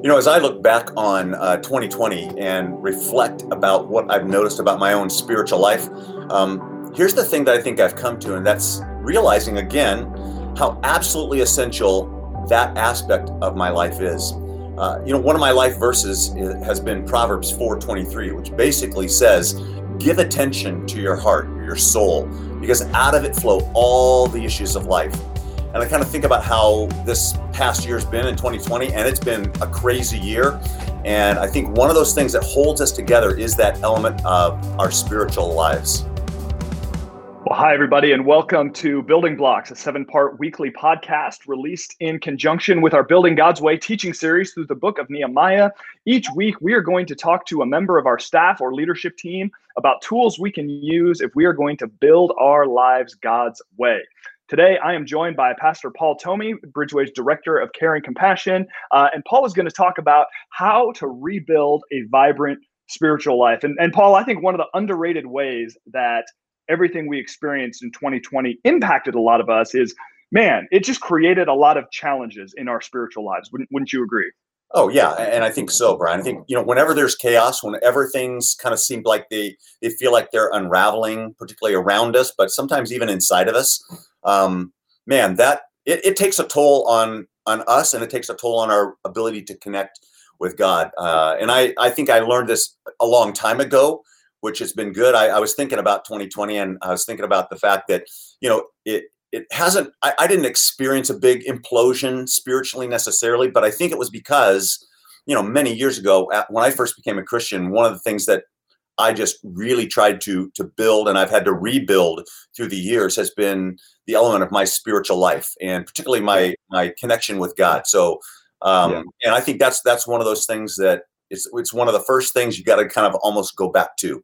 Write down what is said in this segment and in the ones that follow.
You know, as I look back on uh, 2020 and reflect about what I've noticed about my own spiritual life, um, here's the thing that I think I've come to, and that's realizing again how absolutely essential that aspect of my life is. Uh, you know, one of my life verses has been Proverbs 4:23, which basically says, "Give attention to your heart, your soul, because out of it flow all the issues of life." And I kind of think about how this past year's been in 2020, and it's been a crazy year. And I think one of those things that holds us together is that element of our spiritual lives. Well, hi, everybody, and welcome to Building Blocks, a seven part weekly podcast released in conjunction with our Building God's Way teaching series through the book of Nehemiah. Each week, we are going to talk to a member of our staff or leadership team about tools we can use if we are going to build our lives God's way. Today, I am joined by Pastor Paul Tomey, Bridgeway's Director of Care and Compassion. Uh, and Paul is going to talk about how to rebuild a vibrant spiritual life. And, and Paul, I think one of the underrated ways that everything we experienced in 2020 impacted a lot of us is man, it just created a lot of challenges in our spiritual lives. Wouldn't, wouldn't you agree? Oh yeah, and I think so, Brian. I think you know whenever there's chaos, whenever things kind of seem like they they feel like they're unraveling, particularly around us, but sometimes even inside of us, um, man, that it, it takes a toll on on us, and it takes a toll on our ability to connect with God. Uh, and I I think I learned this a long time ago, which has been good. I, I was thinking about 2020, and I was thinking about the fact that you know it it hasn't I, I, didn't experience a big implosion spiritually necessarily but i think it was because you know many years ago when i first became a christian one of the things that i just really tried to to build and i've had to rebuild through the years has been the element of my spiritual life and particularly my my connection with god so um yeah. and i think that's that's one of those things that it's it's one of the first things you got to kind of almost go back to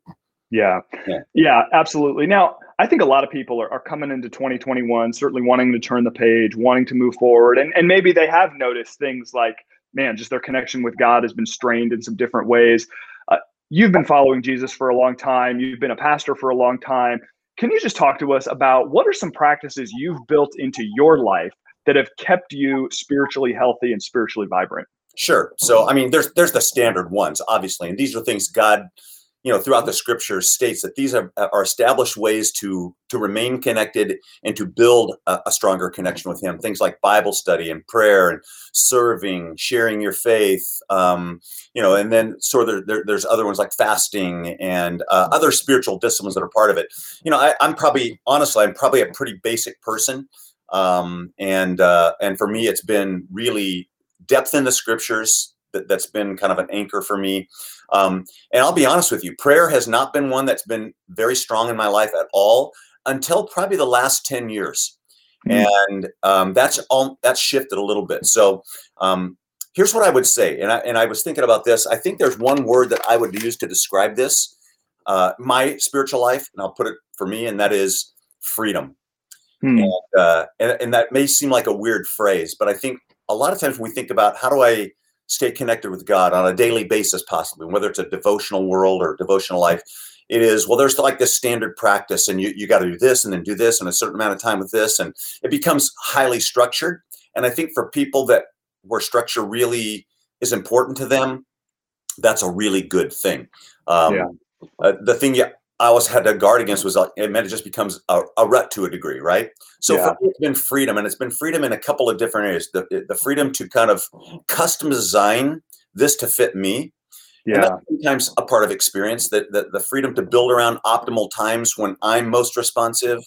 yeah. yeah. Yeah, absolutely. Now, I think a lot of people are, are coming into 2021 certainly wanting to turn the page, wanting to move forward. And, and maybe they have noticed things like, man, just their connection with God has been strained in some different ways. Uh, you've been following Jesus for a long time, you've been a pastor for a long time. Can you just talk to us about what are some practices you've built into your life that have kept you spiritually healthy and spiritually vibrant? Sure. So, I mean, there's there's the standard ones, obviously, and these are things God you know throughout the scriptures states that these are, are established ways to to remain connected and to build a, a, stronger connection with him. Things like bible study and prayer and serving sharing your faith um, you know and then sort of there, there's other ones like fasting and uh, other spiritual disciplines that are part of it. You know I, i'm probably honestly i'm probably a pretty basic person um, and uh, and for me it's been really depth in the scriptures that, has been kind of an anchor for me. Um, and I'll be honest with you, prayer has not been one that's been very strong in my life at all until probably the last 10 years. Mm. And um, that's all that's shifted a little bit. So um, here's what I would say. And I, and I was thinking about this. I think there's one word that I would use to describe this, uh, my spiritual life, and I'll put it for me, and that is freedom. Hmm. And, uh, and, and that may seem like a weird phrase, but I think a lot of times when we think about how do I stay connected with God on a daily basis, possibly, whether it's a devotional world or devotional life. It is, well, there's like this standard practice, and you, you got to do this and then do this and a certain amount of time with this. And it becomes highly structured. And I think for people that where structure really is important to them, that's a really good thing. Um, yeah. Uh, the thing you I always had to guard against was like it meant it just becomes a, a rut to a degree, right? So yeah. it's been freedom, and it's been freedom in a couple of different areas. The the freedom to kind of custom design this to fit me. Yeah. sometimes a part of experience that the, the freedom to build around optimal times when I'm most responsive,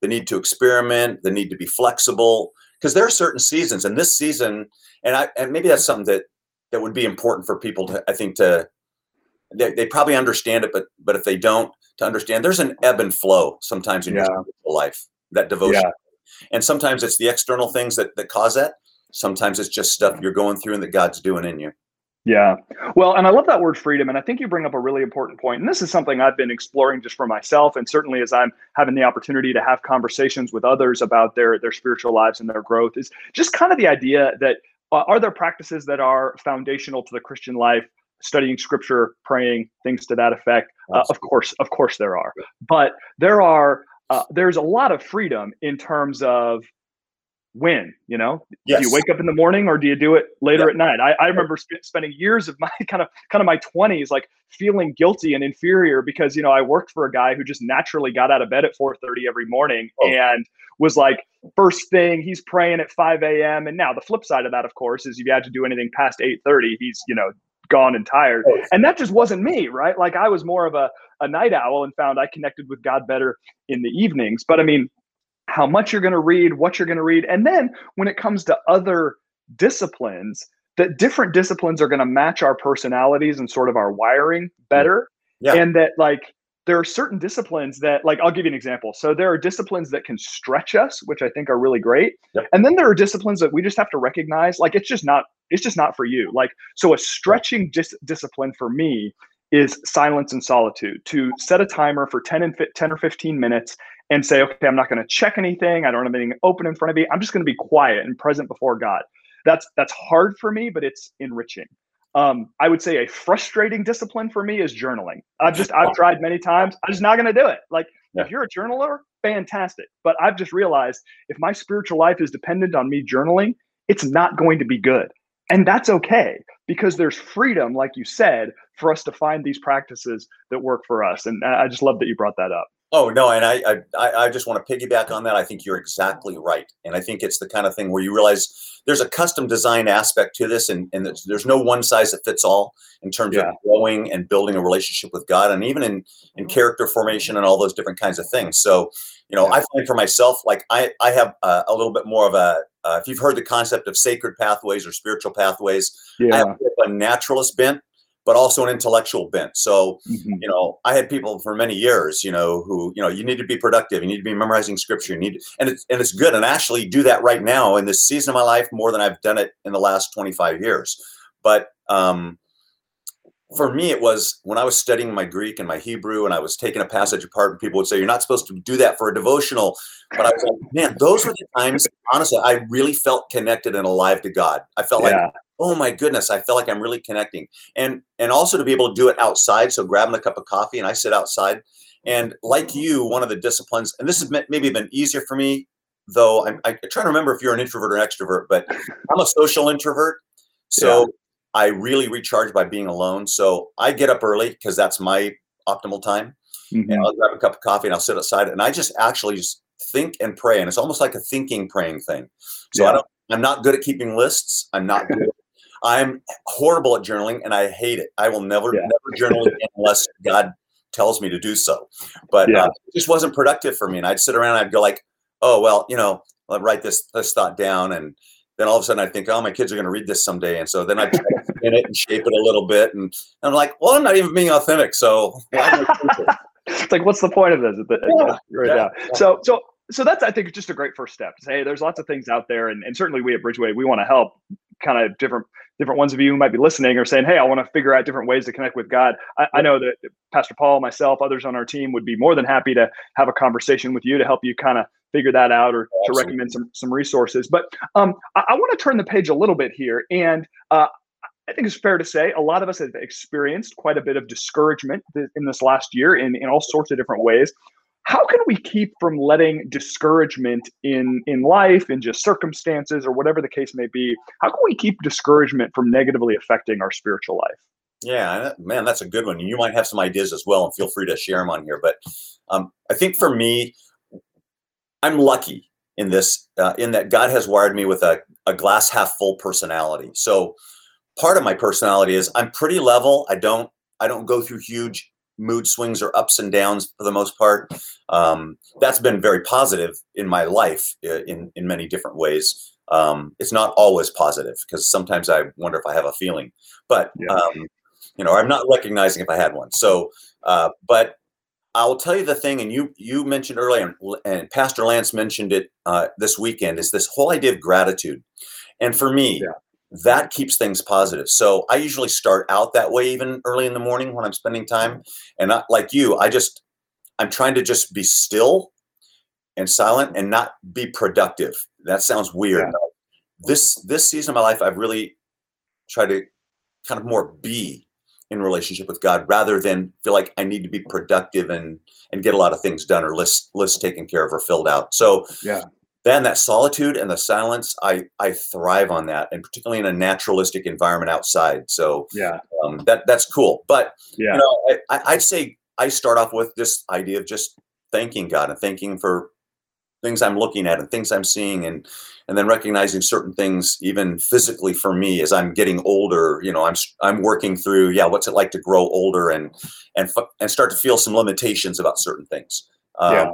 the need to experiment, the need to be flexible. Because there are certain seasons, and this season, and I and maybe that's something that that would be important for people to I think to they, they probably understand it, but but if they don't, to understand there's an ebb and flow sometimes in yeah. your life, that devotion. Yeah. And sometimes it's the external things that, that cause that. Sometimes it's just stuff you're going through and that God's doing in you. Yeah. Well, and I love that word freedom. And I think you bring up a really important point. And this is something I've been exploring just for myself. And certainly as I'm having the opportunity to have conversations with others about their, their spiritual lives and their growth, is just kind of the idea that uh, are there practices that are foundational to the Christian life studying scripture, praying, things to that effect. Uh, of course, of course, there are, but there are uh, there's a lot of freedom in terms of when you know? Yes. do you wake up in the morning or do you do it later at night? I, I remember sp- spending years of my kind of kind of my 20s like feeling guilty and inferior because you know i worked for a guy who just naturally got out of bed at 4.30 every morning oh. and was like first thing he's praying at 5 a.m and now the flip side of that of course is if you had to do anything past 8.30 he's you know gone and tired oh. and that just wasn't me right like i was more of a, a night owl and found i connected with god better in the evenings but i mean how much you're going to read, what you're going to read. And then when it comes to other disciplines, that different disciplines are going to match our personalities and sort of our wiring better. Yeah. And that like there are certain disciplines that like I'll give you an example. So there are disciplines that can stretch us, which I think are really great. Yep. And then there are disciplines that we just have to recognize like it's just not it's just not for you. Like so a stretching dis- discipline for me is silence and solitude to set a timer for 10 and 10 or 15 minutes and say, okay, I'm not going to check anything. I don't have anything open in front of me. I'm just going to be quiet and present before God. That's that's hard for me, but it's enriching. Um, I would say a frustrating discipline for me is journaling. I've just I've tried many times. I'm just not going to do it. Like yeah. if you're a journaler, fantastic. But I've just realized if my spiritual life is dependent on me journaling, it's not going to be good. And that's okay because there's freedom, like you said, for us to find these practices that work for us. And I just love that you brought that up. Oh no, and I, I I just want to piggyback on that. I think you're exactly right, and I think it's the kind of thing where you realize there's a custom design aspect to this, and and there's, there's no one size that fits all in terms yeah. of growing and building a relationship with God, and even in in character formation and all those different kinds of things. So, you know, yeah. I find for myself, like I I have a, a little bit more of a uh, if you've heard the concept of sacred pathways or spiritual pathways, yeah. I have a naturalist bent but also an intellectual bent. So, mm-hmm. you know, I had people for many years, you know, who, you know, you need to be productive, you need to be memorizing scripture, you need, and it's and it's good. And I actually do that right now in this season of my life more than I've done it in the last 25 years. But um, for me, it was when I was studying my Greek and my Hebrew, and I was taking a passage apart, and people would say, "You're not supposed to do that for a devotional." But I was like, "Man, those were the times, honestly, I really felt connected and alive to God. I felt yeah. like oh my goodness i feel like i'm really connecting and and also to be able to do it outside so grabbing a cup of coffee and i sit outside and like you one of the disciplines and this has maybe been easier for me though i'm i try to remember if you're an introvert or an extrovert but i'm a social introvert so yeah. I really recharge by being alone so i get up early because that's my optimal time mm-hmm. and i'll grab a cup of coffee and i'll sit outside and i just actually just think and pray and it's almost like a thinking praying thing so yeah. i don't i'm not good at keeping lists i'm not good I'm horrible at journaling and I hate it. I will never, yeah. never journal again unless God tells me to do so. But yeah. uh, it just wasn't productive for me. And I'd sit around and I'd go like, oh, well, you know, I'll write this, this thought down. And then all of a sudden I think, oh, my kids are going to read this someday. And so then I spin it and shape it a little bit. And I'm like, well, I'm not even being authentic. So it's like, what's the point of this? Yeah, right yeah, So, so, so that's, I think, just a great first step. Say, hey, there's lots of things out there, and, and certainly we at Bridgeway, we want to help kind of different different ones of you who might be listening are saying, Hey, I want to figure out different ways to connect with God. I, I, know that Pastor Paul, myself, others on our team would be more than happy to have a conversation with you to help you kind of figure that out or Absolutely. to recommend some, some resources. But um, I, I want to turn the page a little bit here. And uh, I think it's fair to say a lot of us have experienced quite a bit of discouragement in this last year in, in all sorts of different ways how can we keep from letting discouragement in in life in just circumstances or whatever the case may be how can we keep discouragement from negatively affecting our spiritual life? Yeah man that's a good one. You might have some ideas as well and feel free to share them on here but um, i think for me i'm lucky in this uh, in that god has wired me with a, a glass half full personality. So part of my personality is i'm pretty level. I don't i don't go through huge mood swings or ups and downs for the most part. Um, that's been very positive in my life uh, in in many different ways. Um, it's not always positive because sometimes I wonder if I have a feeling, but yeah. um, you know, I'm not recognizing if I had one. So, uh, but I will tell you the thing, and you you mentioned earlier, and Pastor Lance mentioned it uh, this weekend, is this whole idea of gratitude. And for me, yeah that keeps things positive. So I usually start out that way, even early in the morning when I'm spending time. And not like you, I just, I'm trying to just be still and silent and not be productive. That sounds weird. Yeah. This, this season of my life, I've really tried to kind of more be in relationship with God rather than feel like I need to be productive and, and get a lot of things done or lists, lists taken care of or filled out. So yeah, then that solitude and the silence, I I thrive on that, and particularly in a naturalistic environment outside. So yeah, um, that that's cool. But yeah, you know, I, I'd say I start off with this idea of just thanking God and thanking for things I'm looking at and things I'm seeing and and then recognizing certain things even physically for me as I'm getting older you know I'm I'm working through yeah what's it like to grow older and and and start to feel some limitations about certain things um, yeah.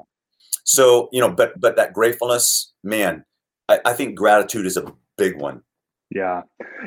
So you know but but that gratefulness man I, I think gratitude is a big one yeah.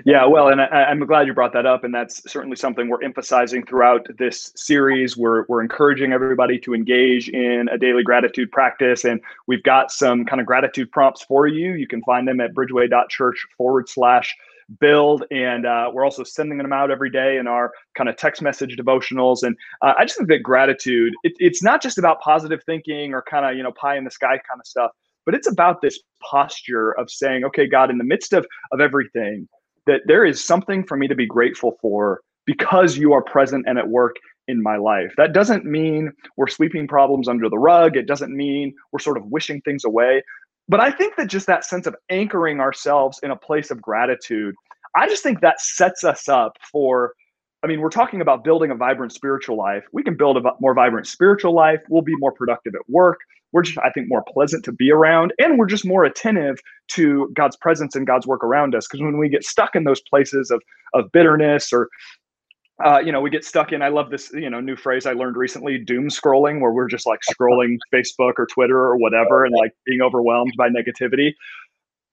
Yeah. Well, and I, am glad you brought that up. And that's certainly something we're emphasizing throughout this series. We're, we're encouraging everybody to engage in a daily gratitude practice. And we've got some kind of gratitude prompts for you. You can find them at bridgeway.church forward slash build. And uh, we're also sending them out every day in our kind of text message devotionals. And uh, I just think that gratitude, it, it's not just about positive thinking or kind of, you know, pie in the sky kind of stuff but it's about this posture of saying, okay, God, in the midst of, of everything, that there is something for me to be grateful for because you are present and at work in my life. That doesn't mean we're sweeping problems under the rug. It doesn't mean we're sort of wishing things away. But I think that just that sense of anchoring ourselves in a place of gratitude, I just think that sets us up for. I mean, we're talking about building a vibrant spiritual life. We can build a more vibrant spiritual life. We'll be more productive at work we're just i think more pleasant to be around and we're just more attentive to god's presence and god's work around us because when we get stuck in those places of of bitterness or uh, you know, we get stuck in. I love this, you know, new phrase I learned recently: doom scrolling, where we're just like scrolling Facebook or Twitter or whatever, and like being overwhelmed by negativity.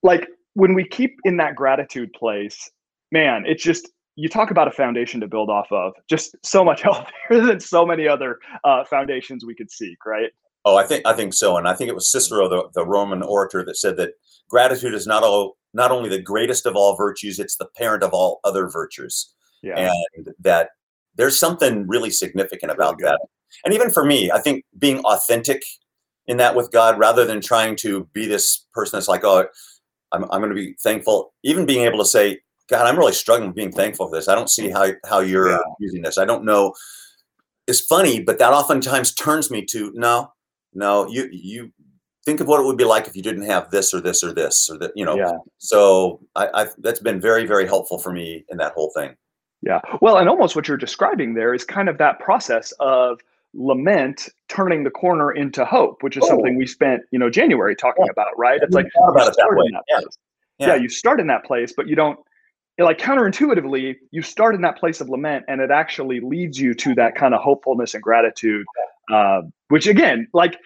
Like when we keep in that gratitude place, man, it's just you talk about a foundation to build off of. Just so much healthier than so many other uh, foundations we could seek, right? Oh, I think I think so, and I think it was Cicero, the, the Roman orator, that said that gratitude is not all not only the greatest of all virtues; it's the parent of all other virtues. Yeah. And that there's something really significant about really that. And even for me, I think being authentic in that with God, rather than trying to be this person that's like, oh, I'm, I'm going to be thankful. Even being able to say, God, I'm really struggling with being thankful for this. I don't see how how you're yeah. using this. I don't know. It's funny, but that oftentimes turns me to no no you you think of what it would be like if you didn't have this or this or this or that you know yeah. so I, I that's been very very helpful for me in that whole thing yeah well and almost what you're describing there is kind of that process of lament turning the corner into hope which is oh. something we spent you know january talking yeah. about right it's like about it that way. That yeah. Yeah. yeah you start in that place but you don't like counterintuitively you start in that place of lament and it actually leads you to that kind of hopefulness and gratitude uh, which again, like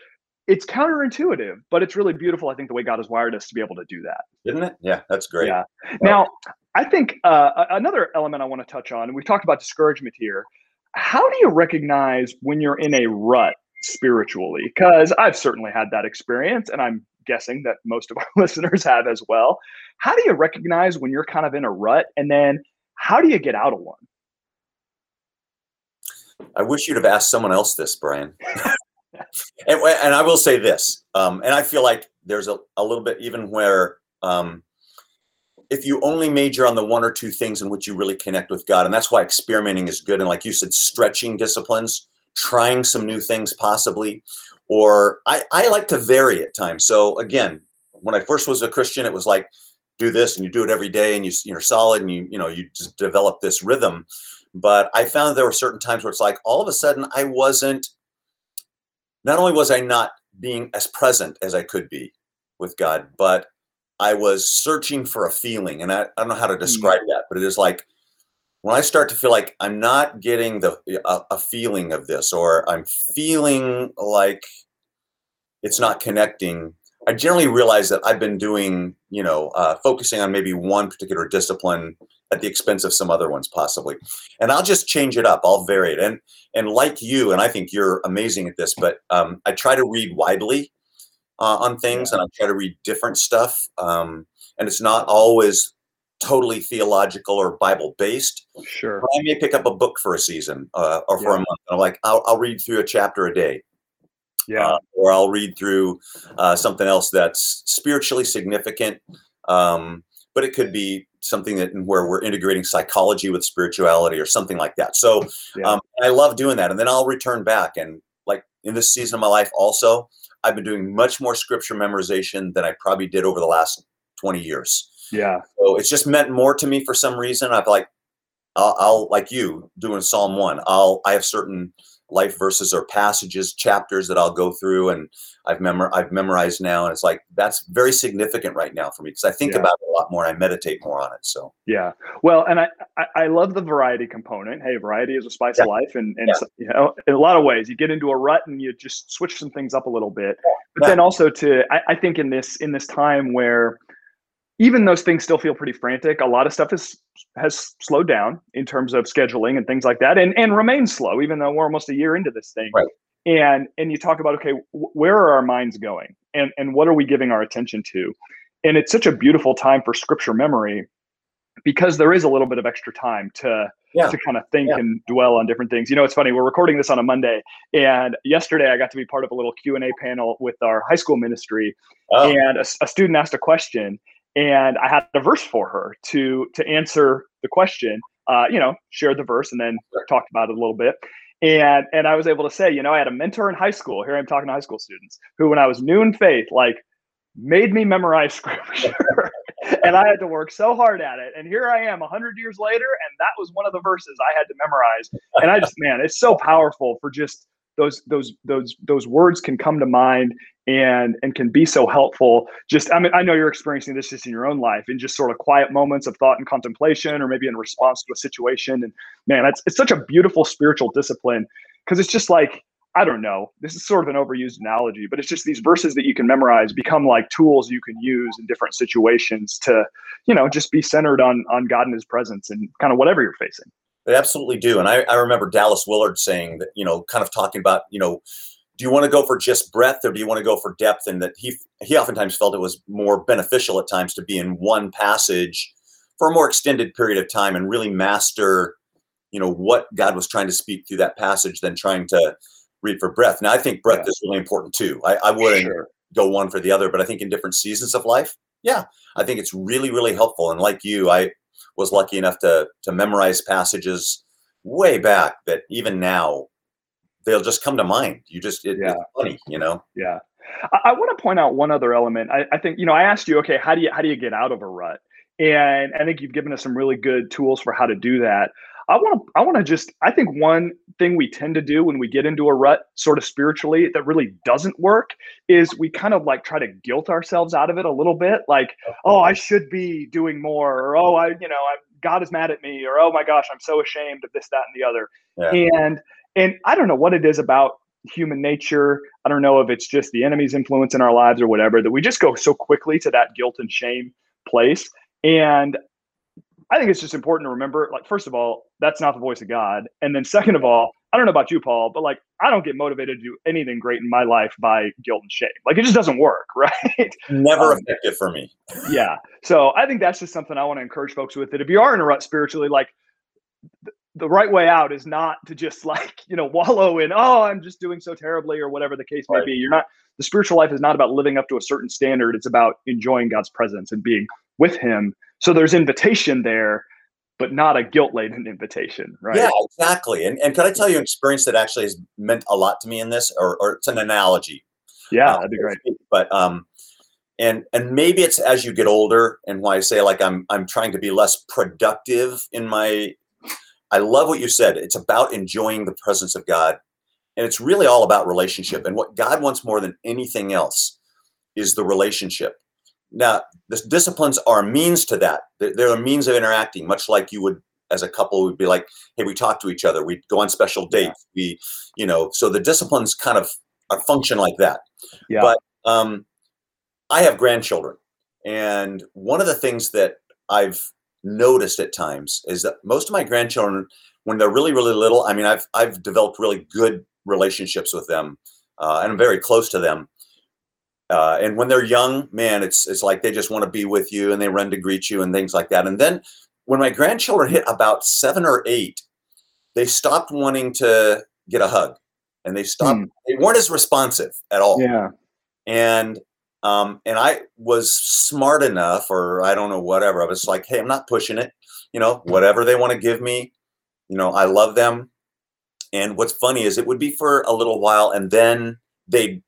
it's counterintuitive, but it's really beautiful. I think the way God has wired us to be able to do that. Isn't it? Yeah, that's great. Yeah. Now, I think uh, another element I want to touch on, and we've talked about discouragement here. How do you recognize when you're in a rut spiritually? Because I've certainly had that experience, and I'm guessing that most of our listeners have as well. How do you recognize when you're kind of in a rut? And then how do you get out of one? I wish you'd have asked someone else this, Brian. and, and, I will say this, um, and I feel like there's a, a little bit even where um, if you only major on the one or two things in which you really connect with God, and that's why experimenting is good. And like you said, stretching disciplines, trying some new things possibly, or I, I like to vary at times. So again, when I first was a Christian, it was like do this and you do it every day and you, you're solid and you, you know, you just develop this rhythm. But I found there were certain times where it's like all of a sudden I wasn't, not only was I not being as present as I could be with God, but I was searching for a feeling. And I, I don't know how to describe mm-hmm. that, but it is like when I start to feel like I'm not getting the a, a feeling of this, or I'm feeling like it's not connecting, I generally realize that I've been doing, you know, uh, focusing on maybe one particular discipline at the expense of some other ones possibly and i'll just change it up i'll vary it and and like you and i think you're amazing at this but um, i try to read widely uh, on things and i try to read different stuff um, and it's not always totally theological or bible based sure but i may pick up a book for a season uh, or for yeah. a month i'm like I'll, I'll, read through a chapter a day yeah uh, or i'll read through uh, something else that's spiritually significant um, but it could be something that where we're integrating psychology with spirituality or something like that. So yeah. um, I love doing that, and then I'll return back and like in this season of my life, also I've been doing much more scripture memorization than I probably did over the last 20 years. Yeah. So it's just meant more to me for some reason. I've like, I'll, I'll like you doing Psalm one. I'll I have certain life verses or passages, chapters that I'll go through, and I've memor I've memorized now, and it's like that's very significant right now for me because I think Yeah. about it a lot more. and I meditate more on it. So Yeah. Well, and I, I, I love the variety component. Hey, variety is a spice of life. And, and Yeah. so- you know, in a lot of ways, you get into a rut and you just switch some things up a little bit. But Yeah. then also to, I, I think in this, in this time where even those things still feel pretty frantic, a lot of stuff is, has slowed down in terms of scheduling and things like that and, and remains slow, even though we're almost a year into this thing. Right. And, and you talk about, okay, where are our minds going and, and what are we giving our attention to? And it's such a beautiful time for scripture memory because there is a little bit of extra time to Yeah. to kind of think Yeah. and dwell on different things. You know, it's funny. We're recording this on a Monday, and yesterday I got to be part of a little Q and A panel with our high school ministry, oh, and a, a student asked a question, and I had a verse for her to to answer the question. Uh, you know, shared the verse and then talked about it a little bit. And and I was able to say, you know, I had a mentor in high school. Here I'm talking to high school students who, when I was new in faith, like made me memorize scripture. and I had to work so hard at it. And here I am 100 years later, and that was one of the verses I had to memorize. And I just, man, it's so powerful for just those those those those words can come to mind and and can be so helpful just i mean i know you're experiencing this just in your own life in just sort of quiet moments of thought and contemplation or maybe in response to a situation and man it's, it's such a beautiful spiritual discipline because it's just like I don't know. This is sort of an overused analogy, but it's just these verses that you can memorize become like tools you can use in different situations to, you know, just be centered on on God and His presence and kind of whatever you're facing. they absolutely do. And I, I remember Dallas Willard saying that, you know, kind of talking about, you know, do you want to go for just breadth or do you want to go for depth? And that he he oftentimes felt it was more beneficial at times to be in one passage for a more extended period of time and really master, you know, what God was trying to speak through that passage than trying to read for breadth. Now I think breadth Yeah. is really important too. I, I wouldn't Sure. go one for the other, but I think in different seasons of life, yeah, I think it's really, really helpful. And like you, I was lucky enough to to memorize passages way back that even now they'll just come to mind. You just it, Yeah. it's funny, you know. Yeah. I, I want to point out one other element. I, I think, you know, I asked you, okay, how do you how do you get out of a rut? And I think you've given us some really good tools for how to do that. I want to I want to just I think one thing we tend to do when we get into a rut sort of spiritually that really doesn't work is we kind of like try to guilt ourselves out of it a little bit like oh I should be doing more or oh I you know I, God is mad at me or oh my gosh I'm so ashamed of this that and the other Yeah. and and I don't know what it is about human nature. I don't know if it's just the enemy's influence in our lives or whatever that we just go so quickly to that guilt and shame place. And I think it's just important to remember like, first of all, that's not the voice of God. And then, second of all, I don't know about you, Paul, but like, I don't get motivated to do anything great in my life by guilt and shame. Like, it just doesn't work, right? Never Um, effective for me. yeah. So I think that's just something I want to encourage folks with that if you are in a rut spiritually, like the right way out is not to just like, you know, wallow in, oh, I'm just doing so terribly or whatever the case may be. You're not, the spiritual life is not about living up to a certain standard. It's about enjoying God's presence and being with Him. So there's invitation there, but not a guilt laden invitation, right? Yeah, exactly. And and could I tell you an experience that actually has meant a lot to me in this, or or it's an analogy. Yeah, uh, that'd be great. But um, and and maybe it's as you get older, and why I say like I'm I'm trying to be less productive in my. I love what you said. It's about enjoying the presence of God, and it's really all about relationship. And what God wants more than anything else is the relationship. Now, the disciplines are means to that. They're, a means of interacting, much like you would as a couple would be like, hey, we talk to each other, we go on special Yeah. dates, we, you know, so the disciplines kind of are function like that. Yeah. But um, I have grandchildren, and one of the things that I've noticed at times is that most of my grandchildren, when they're really, really little, I mean, I've I've developed really good relationships with them, uh, and I'm very close to them. Uh, and when they're young, man, it's it's like they just want to be with you and they run to greet you and things like that. And then when my grandchildren hit about seven or eight, they stopped wanting to get a hug, and they stopped. Hmm. They weren't as responsive at all Yeah. and um and i was smart enough or i don't know whatever i was like hey i'm not pushing it you know whatever they want to give me you know i love them and what's funny is it would be for a little while and then they'd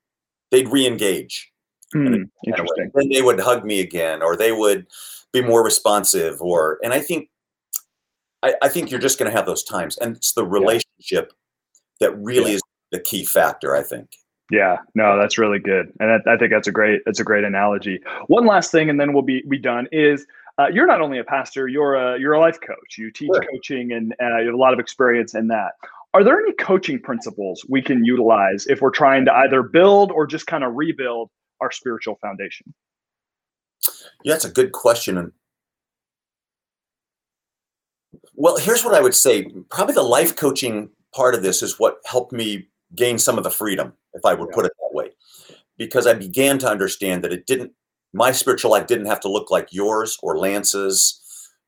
they'd re-engage. Hmm, interesting. Then they would hug me again, or they would be more responsive, or and I think I, I think you're just going to have those times, and it's the relationship yeah. that really yeah. is the key factor. I think. Yeah, no, that's really good, and I, I think that's a great that's a great analogy. One last thing, and then we'll be be done. Is uh, you're not only a pastor, you're a you're a life coach. You teach sure. coaching, and uh, you have a lot of experience in that. Are there any coaching principles we can utilize if we're trying to either build or just kind of rebuild our spiritual foundation? Yeah, that's a good question. And well, here's what I would say. Probably the life coaching part of this is what helped me gain some of the freedom, if I would yeah. put it that way, because I began to understand that it didn't. My spiritual life didn't have to look like yours or Lance's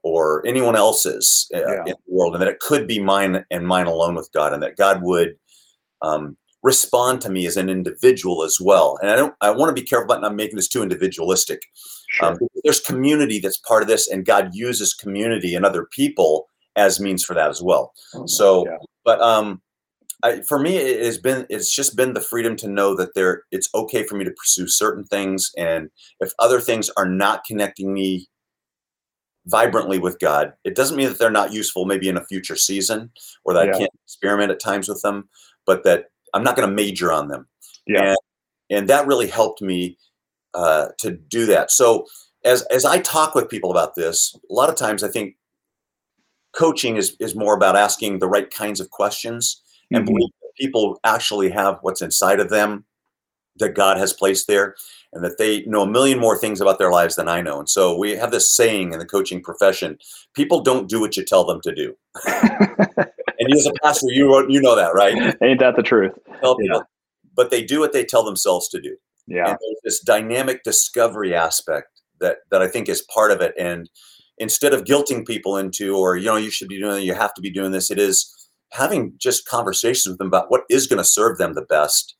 or anyone else's uh, yeah. in the world, and that it could be mine and mine alone with God, and that God would um, respond to me as an individual as well. And I don't, I want to be careful about not making this too individualistic. Sure. Um, there's community that's part of this, and God uses community and other people as means for that as well. Oh, so, yeah. but um, I, for me, it has been it's just been the freedom to know that there it's okay for me to pursue certain things, and if other things are not connecting me vibrantly with God, it doesn't mean that they're not useful. Maybe in a future season, or that yeah. I can't experiment at times with them, but that I'm not going to major on them. Yeah. And, and that really helped me uh, to do that. So as as I talk with people about this, a lot of times I think coaching is is more about asking the right kinds of questions mm-hmm. and believe that people actually have what's inside of them that God has placed there and that they know a million more things about their lives than I know. And so we have this saying in the coaching profession, people don't do what you tell them to do. and you as a pastor, you you know that, right? Ain't that the truth? Yeah. But they do what they tell themselves to do. Yeah. And there's this dynamic discovery aspect that that I think is part of it. And instead of guilting people into, or you know, you should be doing you have to be doing this, it is having just conversations with them about what is going to serve them the best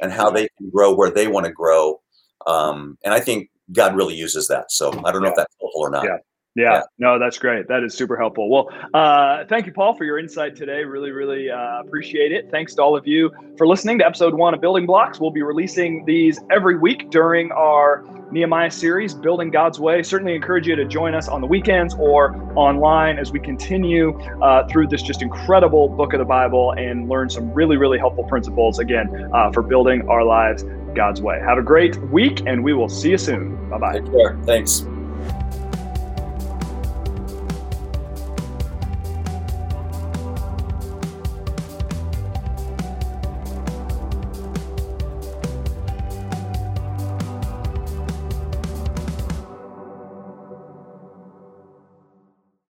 and how they can grow where they want to grow. Um, and I think God really uses that. So I don't know yeah. if that's helpful or not. Yeah. Yeah, yeah, no, that's great. That is super helpful. Well, uh, thank you, Paul, for your insight today. Really, really uh, appreciate it. Thanks to all of you for listening to episode one of Building Blocks. We'll be releasing these every week during our Nehemiah series, Building God's Way. Certainly encourage you to join us on the weekends or online as we continue uh, through this just incredible book of the Bible and learn some really, really helpful principles, again, uh, for building our lives God's way. Have a great week, and we will see you soon. Bye bye. Take care. Thanks.